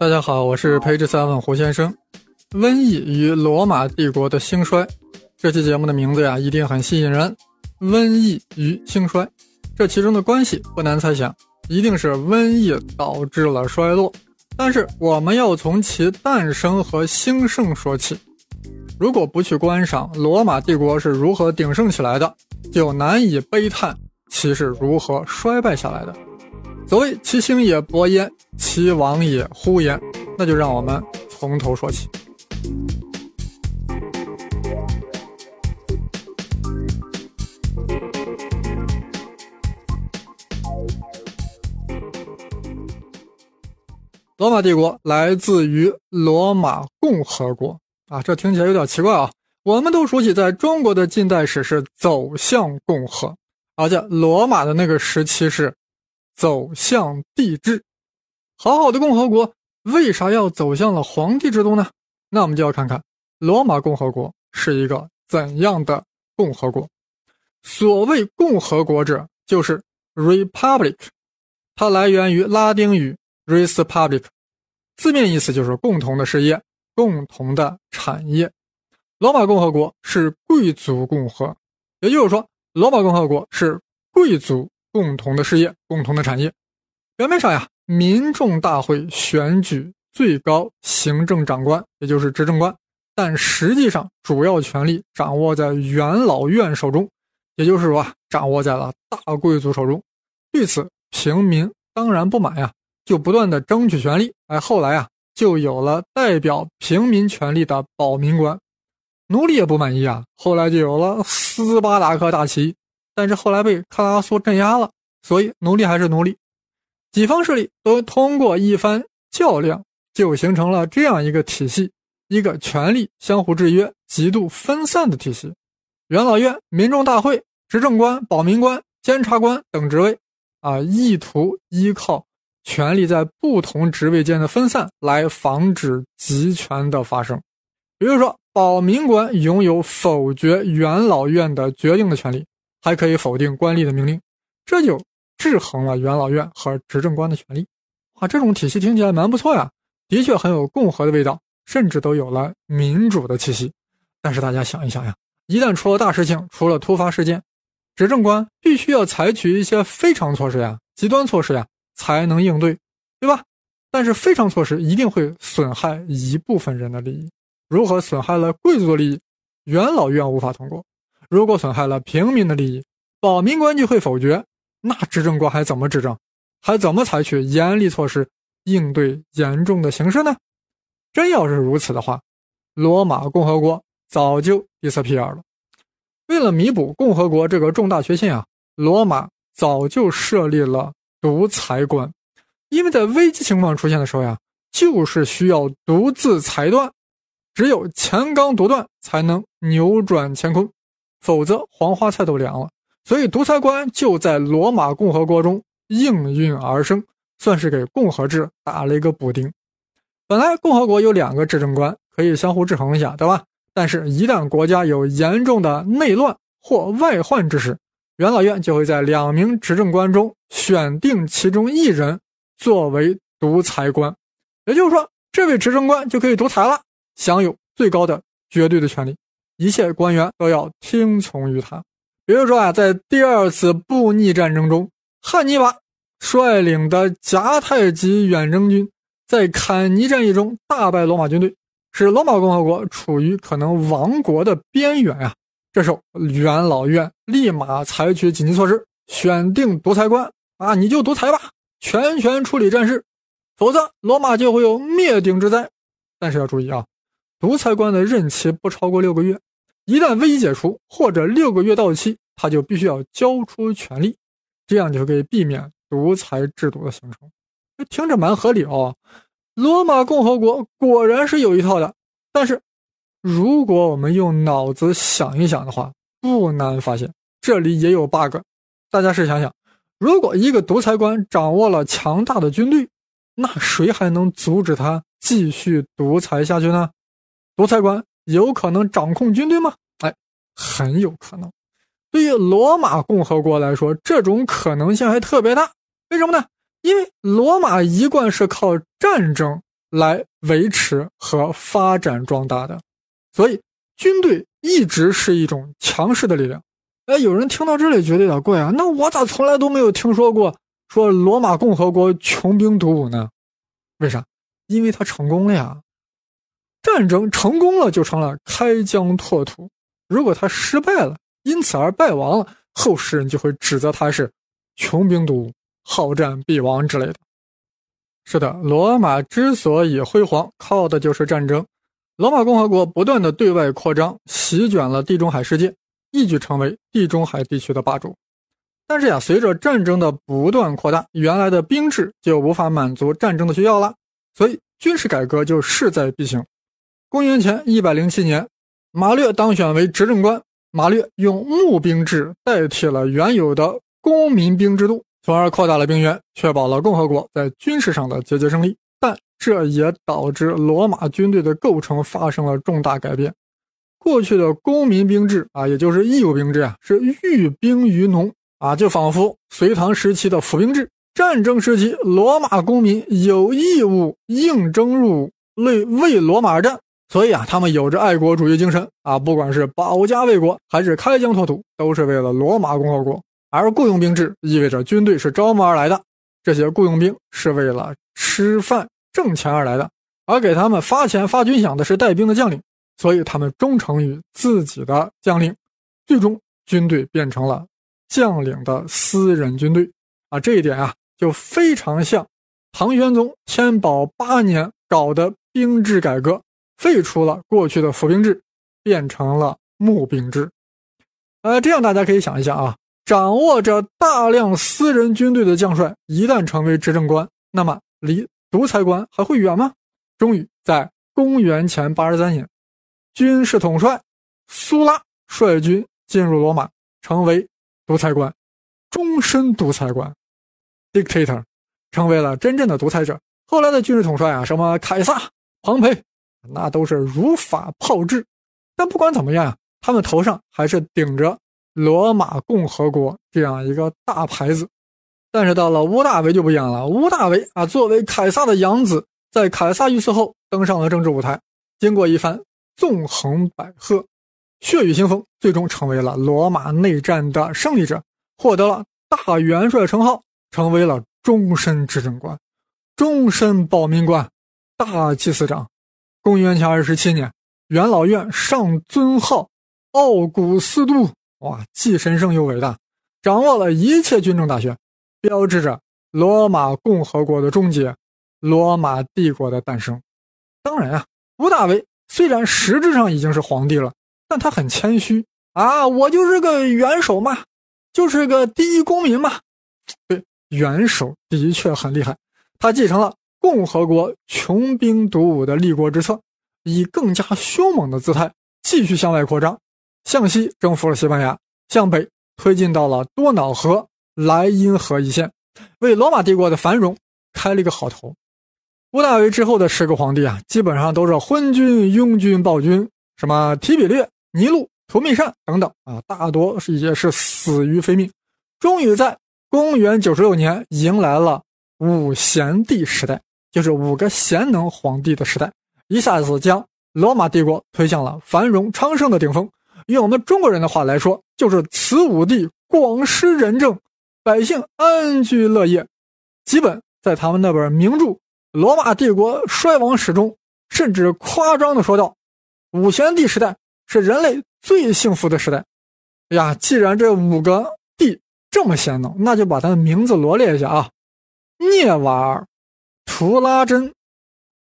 大家好，我是培智三问胡先生。瘟疫与罗马帝国的兴衰，这期节目的名字呀，一定很吸引人。瘟疫与兴衰，这其中的关系不难猜想，一定是瘟疫导致了衰落。但是我们要从其诞生和兴盛说起。如果不去观赏罗马帝国是如何鼎盛起来的，就难以悲叹其是如何衰败下来的。所谓其兴也勃焉，其亡也忽焉，那就让我们从头说起。罗马帝国来自于罗马共和国啊，这听起来有点奇怪啊。我们都熟悉，在中国的近代史是走向共和，而且罗马的那个时期是。走向帝制，好好的共和国为啥要走向了皇帝制度呢？那我们就要看看罗马共和国是一个怎样的共和国。所谓共和国者，就是 republic，它来源于拉丁语 res public，字面意思就是共同的事业、共同的产业。罗马共和国是贵族共和，也就是说，罗马共和国是贵族。共同的事业，共同的产业。表面上呀，民众大会选举最高行政长官，也就是执政官，但实际上主要权力掌握在元老院手中，也就是说啊，掌握在了大贵族手中。对此，平民当然不满呀，就不断的争取权利。哎，后来啊，就有了代表平民权利的保民官。奴隶也不满意啊，后来就有了斯巴达克大旗。但是后来被克拉苏镇压了，所以奴隶还是奴隶。几方势力都通过一番较量，就形成了这样一个体系：一个权力相互制约、极度分散的体系。元老院、民众大会、执政官、保民官、监察官等职位，啊，意图依靠权力在不同职位间的分散来防止集权的发生。比如说，保民官拥有否决元老院的决定的权利。还可以否定官吏的命令，这就制衡了元老院和执政官的权利。啊，这种体系听起来蛮不错呀，的确很有共和的味道，甚至都有了民主的气息。但是大家想一想呀，一旦出了大事情，出了突发事件，执政官必须要采取一些非常措施呀、极端措施呀，才能应对，对吧？但是非常措施一定会损害一部分人的利益。如何损害了贵族的利益？元老院无法通过。如果损害了平民的利益，保民官就会否决，那执政官还怎么执政？还怎么采取严厉措施应对严重的形势呢？真要是如此的话，罗马共和国早就 disappear 了。为了弥补共和国这个重大缺陷啊，罗马早就设立了独裁官，因为在危机情况出现的时候呀，就是需要独自裁断，只有强刚独断才能扭转乾坤。否则黄花菜都凉了，所以独裁官就在罗马共和国中应运而生，算是给共和制打了一个补丁。本来共和国有两个执政官可以相互制衡一下，对吧？但是，一旦国家有严重的内乱或外患之时，元老院就会在两名执政官中选定其中一人作为独裁官，也就是说，这位执政官就可以独裁了，享有最高的绝对的权利。一切官员都要听从于他。比如说啊，在第二次布匿战争中，汉尼拔率领的迦太基远征军在坎尼战役中大败罗马军队，使罗马共和国处于可能亡国的边缘啊。这时候，元老院立马采取紧急措施，选定独裁官啊，你就独裁吧，全权处理战事，否则罗马就会有灭顶之灾。但是要注意啊，独裁官的任期不超过六个月。一旦危机解除或者六个月到期，他就必须要交出权力，这样就可以避免独裁制度的形成。听着蛮合理哦。罗马共和国果然是有一套的，但是如果我们用脑子想一想的话，不难发现这里也有 bug。大家试想想，如果一个独裁官掌握了强大的军队，那谁还能阻止他继续独裁下去呢？独裁官。有可能掌控军队吗？哎，很有可能。对于罗马共和国来说，这种可能性还特别大。为什么呢？因为罗马一贯是靠战争来维持和发展壮大的。所以，军队一直是一种强势的力量。哎，有人听到这里觉得有点怪啊，那我咋从来都没有听说过说罗马共和国穷兵黩武呢？为啥？因为他成功了呀。战争成功了就成了开疆拓土，如果他失败了，因此而败亡了，后世人就会指责他是穷兵黩武、好战必亡之类的。是的，罗马之所以辉煌，靠的就是战争。罗马共和国不断的对外扩张，席卷了地中海世界，一举成为地中海地区的霸主。但是呀，随着战争的不断扩大，原来的兵制就无法满足战争的需要了，所以军事改革就势在必行。公元前一百零七年，马略当选为执政官。马略用募兵制代替了原有的公民兵制度，从而扩大了兵源，确保了共和国在军事上的节节胜利。但这也导致罗马军队的构成发生了重大改变。过去的公民兵制啊，也就是义务兵制啊，是寓兵于农啊，就仿佛隋唐时期的府兵制。战争时期，罗马公民有义务应征入伍，为为罗马而战。所以啊，他们有着爱国主义精神啊，不管是保家卫国还是开疆拓土，都是为了罗马共和国。而雇佣兵制意味着军队是招募而来的，这些雇佣兵是为了吃饭挣钱而来的，而给他们发钱发军饷的是带兵的将领，所以他们忠诚于自己的将领，最终军队变成了将领的私人军队啊，这一点啊，就非常像唐玄宗天宝八年搞的兵制改革。废除了过去的府兵制，变成了募兵制。呃，这样大家可以想一下啊，掌握着大量私人军队的将帅，一旦成为执政官，那么离独裁官还会远吗？终于在公元前八十三年，军事统帅苏拉率军进入罗马，成为独裁官，终身独裁官，dictator，成为了真正的独裁者。后来的军事统帅啊，什么凯撒、庞培。那都是如法炮制，但不管怎么样呀，他们头上还是顶着罗马共和国这样一个大牌子。但是到了屋大维就不一样了，屋大维啊，作为凯撒的养子，在凯撒遇刺后登上了政治舞台，经过一番纵横捭阖、血雨腥风，最终成为了罗马内战的胜利者，获得了大元帅称号，成为了终身执政官、终身保民官、大祭司长。公元前二十七年，元老院上尊号奥古斯都，哇，既神圣又伟大，掌握了一切军政大权，标志着罗马共和国的终结，罗马帝国的诞生。当然啊，吴大维虽然实质上已经是皇帝了，但他很谦虚啊，我就是个元首嘛，就是个第一公民嘛。对，元首的确很厉害，他继承了。共和国穷兵黩武的立国之策，以更加凶猛的姿态继续向外扩张，向西征服了西班牙，向北推进到了多瑙河、莱茵河一线，为罗马帝国的繁荣开了一个好头。屋大维之后的十个皇帝啊，基本上都是昏君、拥军、暴君，什么提比略、尼禄、图密善等等啊，大多是也是死于非命。终于在公元九十六年迎来了五贤帝时代。就是五个贤能皇帝的时代，一下子将罗马帝国推向了繁荣昌盛的顶峰。用我们中国人的话来说，就是此五帝广施仁政，百姓安居乐业。基本在他们那本名著《罗马帝国衰亡史》中，甚至夸张的说道：“五贤帝时代是人类最幸福的时代。”哎呀，既然这五个帝这么贤能，那就把他的名字罗列一下啊：涅瓦尔。图拉真、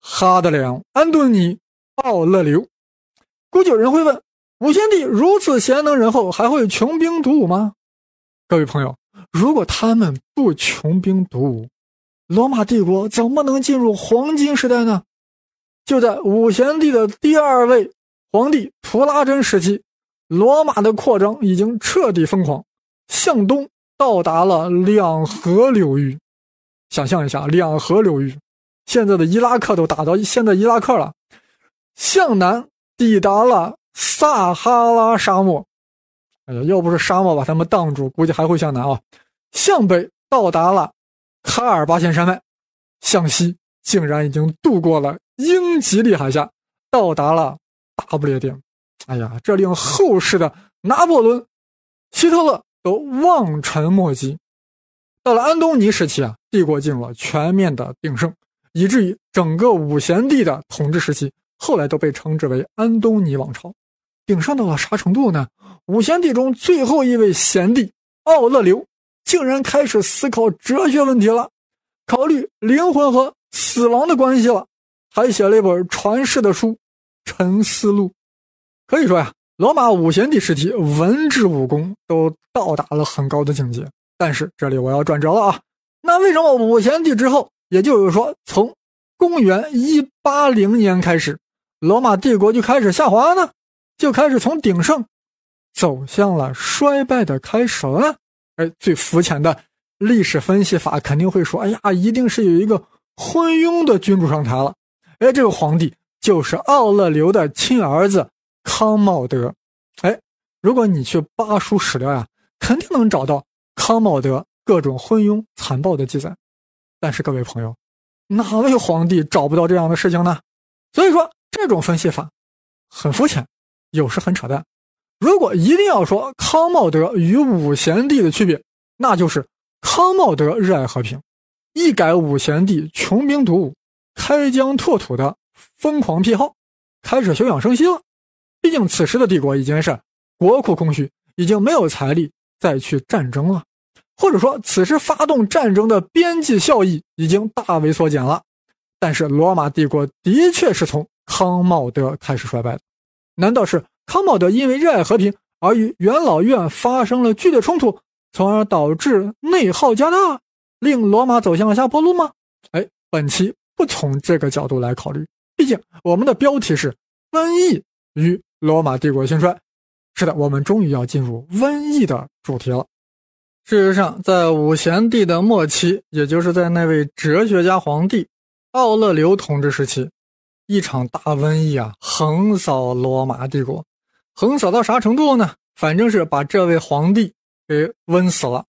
哈德良、安东尼、奥勒留，估计有人会问：五贤帝如此贤能仁厚，还会穷兵黩武吗？各位朋友，如果他们不穷兵黩武，罗马帝国怎么能进入黄金时代呢？就在五贤帝的第二位皇帝图拉真时期，罗马的扩张已经彻底疯狂，向东到达了两河流域。想象一下，两河流域，现在的伊拉克都打到现在伊拉克了，向南抵达了撒哈拉沙漠，哎呀，要不是沙漠把他们挡住，估计还会向南啊。向北到达了卡尔巴阡山脉，向西竟然已经渡过了英吉利海峡，到达了大不列颠。哎呀，这令后世的拿破仑、希特勒都望尘莫及。到了安东尼时期啊，帝国进入了全面的鼎盛，以至于整个五贤帝的统治时期，后来都被称之为安东尼王朝。鼎盛到了啥程度呢？五贤帝中最后一位贤帝奥勒留，竟然开始思考哲学问题了，考虑灵魂和死亡的关系了，还写了一本传世的书《沉思录》。可以说呀，罗马五贤帝时期文治武功都到达了很高的境界。但是这里我要转折了啊，那为什么五贤帝之后，也就是说从公元一八零年开始，罗马帝国就开始下滑呢？就开始从鼎盛走向了衰败的开始了呢？哎，最肤浅的历史分析法肯定会说，哎呀，一定是有一个昏庸的君主上台了。哎，这个皇帝就是奥勒留的亲儿子。康茂德，哎，如果你去扒书史料呀，肯定能找到康茂德各种昏庸残暴的记载。但是各位朋友，哪位皇帝找不到这样的事情呢？所以说这种分析法很肤浅，有时很扯淡。如果一定要说康茂德与五贤帝的区别，那就是康茂德热爱和平，一改五贤帝穷兵黩武、开疆拓土的疯狂癖好，开始休养生息了。毕竟，此时的帝国已经是国库空虚，已经没有财力再去战争了，或者说，此时发动战争的边际效益已经大为缩减了。但是，罗马帝国的确是从康茂德开始衰败的。难道是康茂德因为热爱和平而与元老院发生了剧烈冲突，从而导致内耗加大，令罗马走向了下坡路吗？哎，本期不从这个角度来考虑，毕竟我们的标题是瘟疫与。罗马帝国兴衰，是的，我们终于要进入瘟疫的主题了。事实上，在五贤帝的末期，也就是在那位哲学家皇帝奥勒留统治时期，一场大瘟疫啊，横扫罗马帝国。横扫到啥程度呢？反正是把这位皇帝给瘟死了。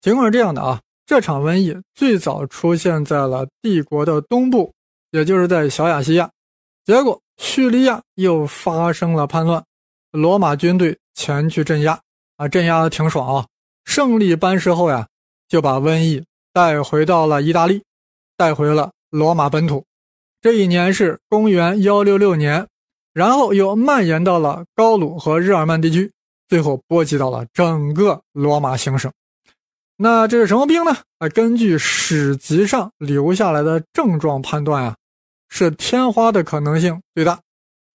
情况是这样的啊，这场瘟疫最早出现在了帝国的东部，也就是在小亚细亚，结果。叙利亚又发生了叛乱，罗马军队前去镇压，啊，镇压的挺爽啊！胜利班师后呀，就把瘟疫带回到了意大利，带回了罗马本土。这一年是公元幺六六年，然后又蔓延到了高卢和日耳曼地区，最后波及到了整个罗马行省。那这是什么病呢？啊，根据史籍上留下来的症状判断啊。是天花的可能性最大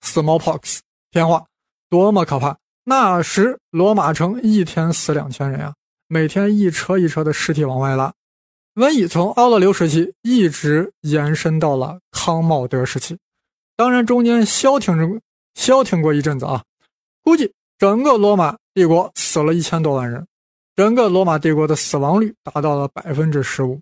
，smallpox 天花多么可怕！那时罗马城一天死两千人啊，每天一车一车的尸体往外拉。瘟疫从奥勒留时期一直延伸到了康茂德时期，当然中间消停着消停过一阵子啊。估计整个罗马帝国死了一千多万人，整个罗马帝国的死亡率达到了百分之十五。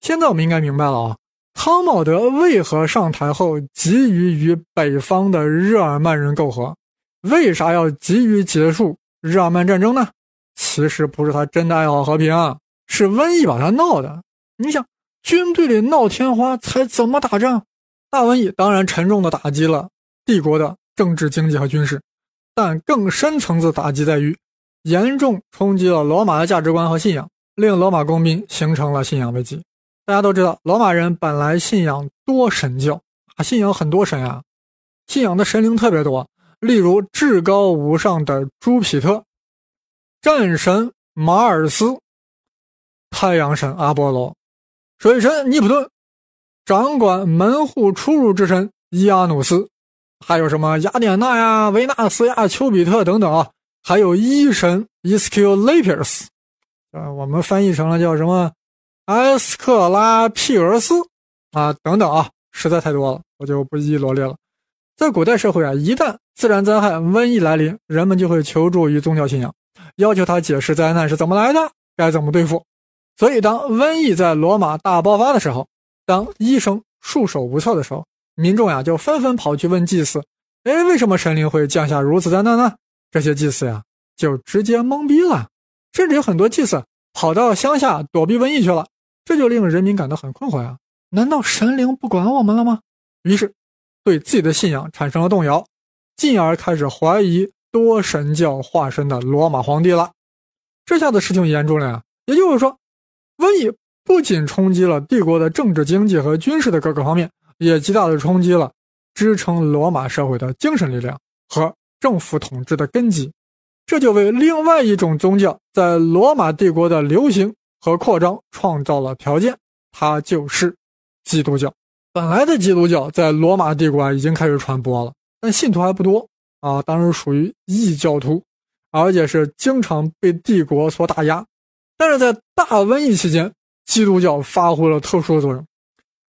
现在我们应该明白了啊。康茂德为何上台后急于与北方的日耳曼人媾和？为啥要急于结束日耳曼战争呢？其实不是他真的爱好和平，是瘟疫把他闹的。你想，军队里闹天花，才怎么打仗？大瘟疫当然沉重的打击了帝国的政治、经济和军事，但更深层次打击在于，严重冲击了罗马的价值观和信仰，令罗马公民形成了信仰危机。大家都知道，罗马人本来信仰多神教啊，信仰很多神啊，信仰的神灵特别多。例如至高无上的朱庇特、战神马尔斯、太阳神阿波罗、水神尼普顿、掌管门户出入之神伊阿努斯，还有什么雅典娜呀、维纳斯呀、丘比特等等啊，还有医神伊斯库雷皮斯，呃，我们翻译成了叫什么？埃斯克拉庇俄斯啊，等等啊，实在太多了，我就不一一罗列了。在古代社会啊，一旦自然灾害、瘟疫来临，人们就会求助于宗教信仰，要求他解释灾难是怎么来的，该怎么对付。所以，当瘟疫在罗马大爆发的时候，当医生束手无策的时候，民众呀就纷纷跑去问祭司：“哎，为什么神灵会降下如此灾难呢？”这些祭司呀就直接懵逼了，甚至有很多祭司跑到乡下躲避瘟疫去了。这就令人民感到很困惑呀！难道神灵不管我们了吗？于是，对自己的信仰产生了动摇，进而开始怀疑多神教化身的罗马皇帝了。这下子事情严重了呀！也就是说，瘟疫不仅冲击了帝国的政治、经济和军事的各个方面，也极大的冲击了支撑罗马社会的精神力量和政府统治的根基。这就为另外一种宗教在罗马帝国的流行和扩张创造了条件，它就是基督教。本来的基督教在罗马帝国已经开始传播了，但信徒还不多啊，当时属于异教徒，而且是经常被帝国所打压。但是在大瘟疫期间，基督教发挥了特殊的作用。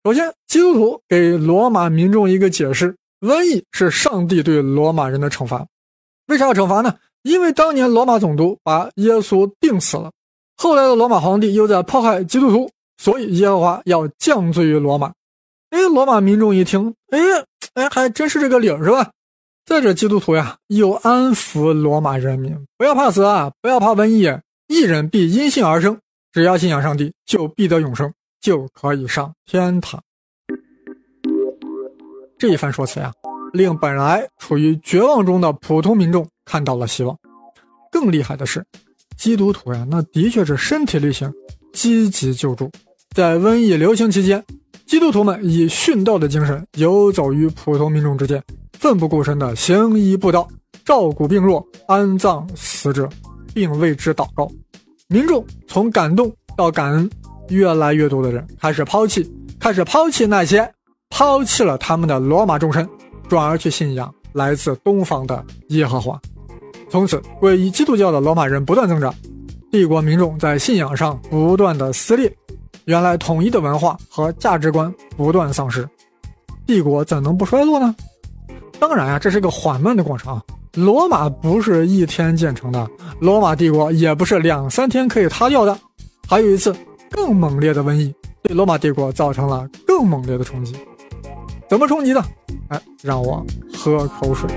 首先，基督徒给罗马民众一个解释：瘟疫是上帝对罗马人的惩罚。为啥要惩罚呢？因为当年罗马总督把耶稣钉死了，后来的罗马皇帝又在迫害基督徒，所以耶和华要降罪于罗马。哎，罗马民众一听，哎哎，还真是这个理儿是吧？再者，基督徒呀，又安抚罗马人民，不要怕死啊，不要怕瘟疫，一人必因信而生，只要信仰上帝，就必得永生，就可以上天堂。这一番说辞呀，令本来处于绝望中的普通民众。看到了希望，更厉害的是，基督徒呀，那的确是身体力行，积极救助。在瘟疫流行期间，基督徒们以殉道的精神游走于普通民众之间，奋不顾身地行医布道，照顾病弱，安葬死者，并为之祷告。民众从感动到感恩，越来越多的人开始抛弃，开始抛弃那些抛弃了他们的罗马众神，转而去信仰来自东方的耶和华。从此，皈依基督教的罗马人不断增长，帝国民众在信仰上不断的撕裂，原来统一的文化和价值观不断丧失，帝国怎能不衰落呢？当然呀，这是个缓慢的过程啊。罗马不是一天建成的，罗马帝国也不是两三天可以塌掉的。还有一次更猛烈的瘟疫，对罗马帝国造成了更猛烈的冲击。怎么冲击的？哎，让我喝口水。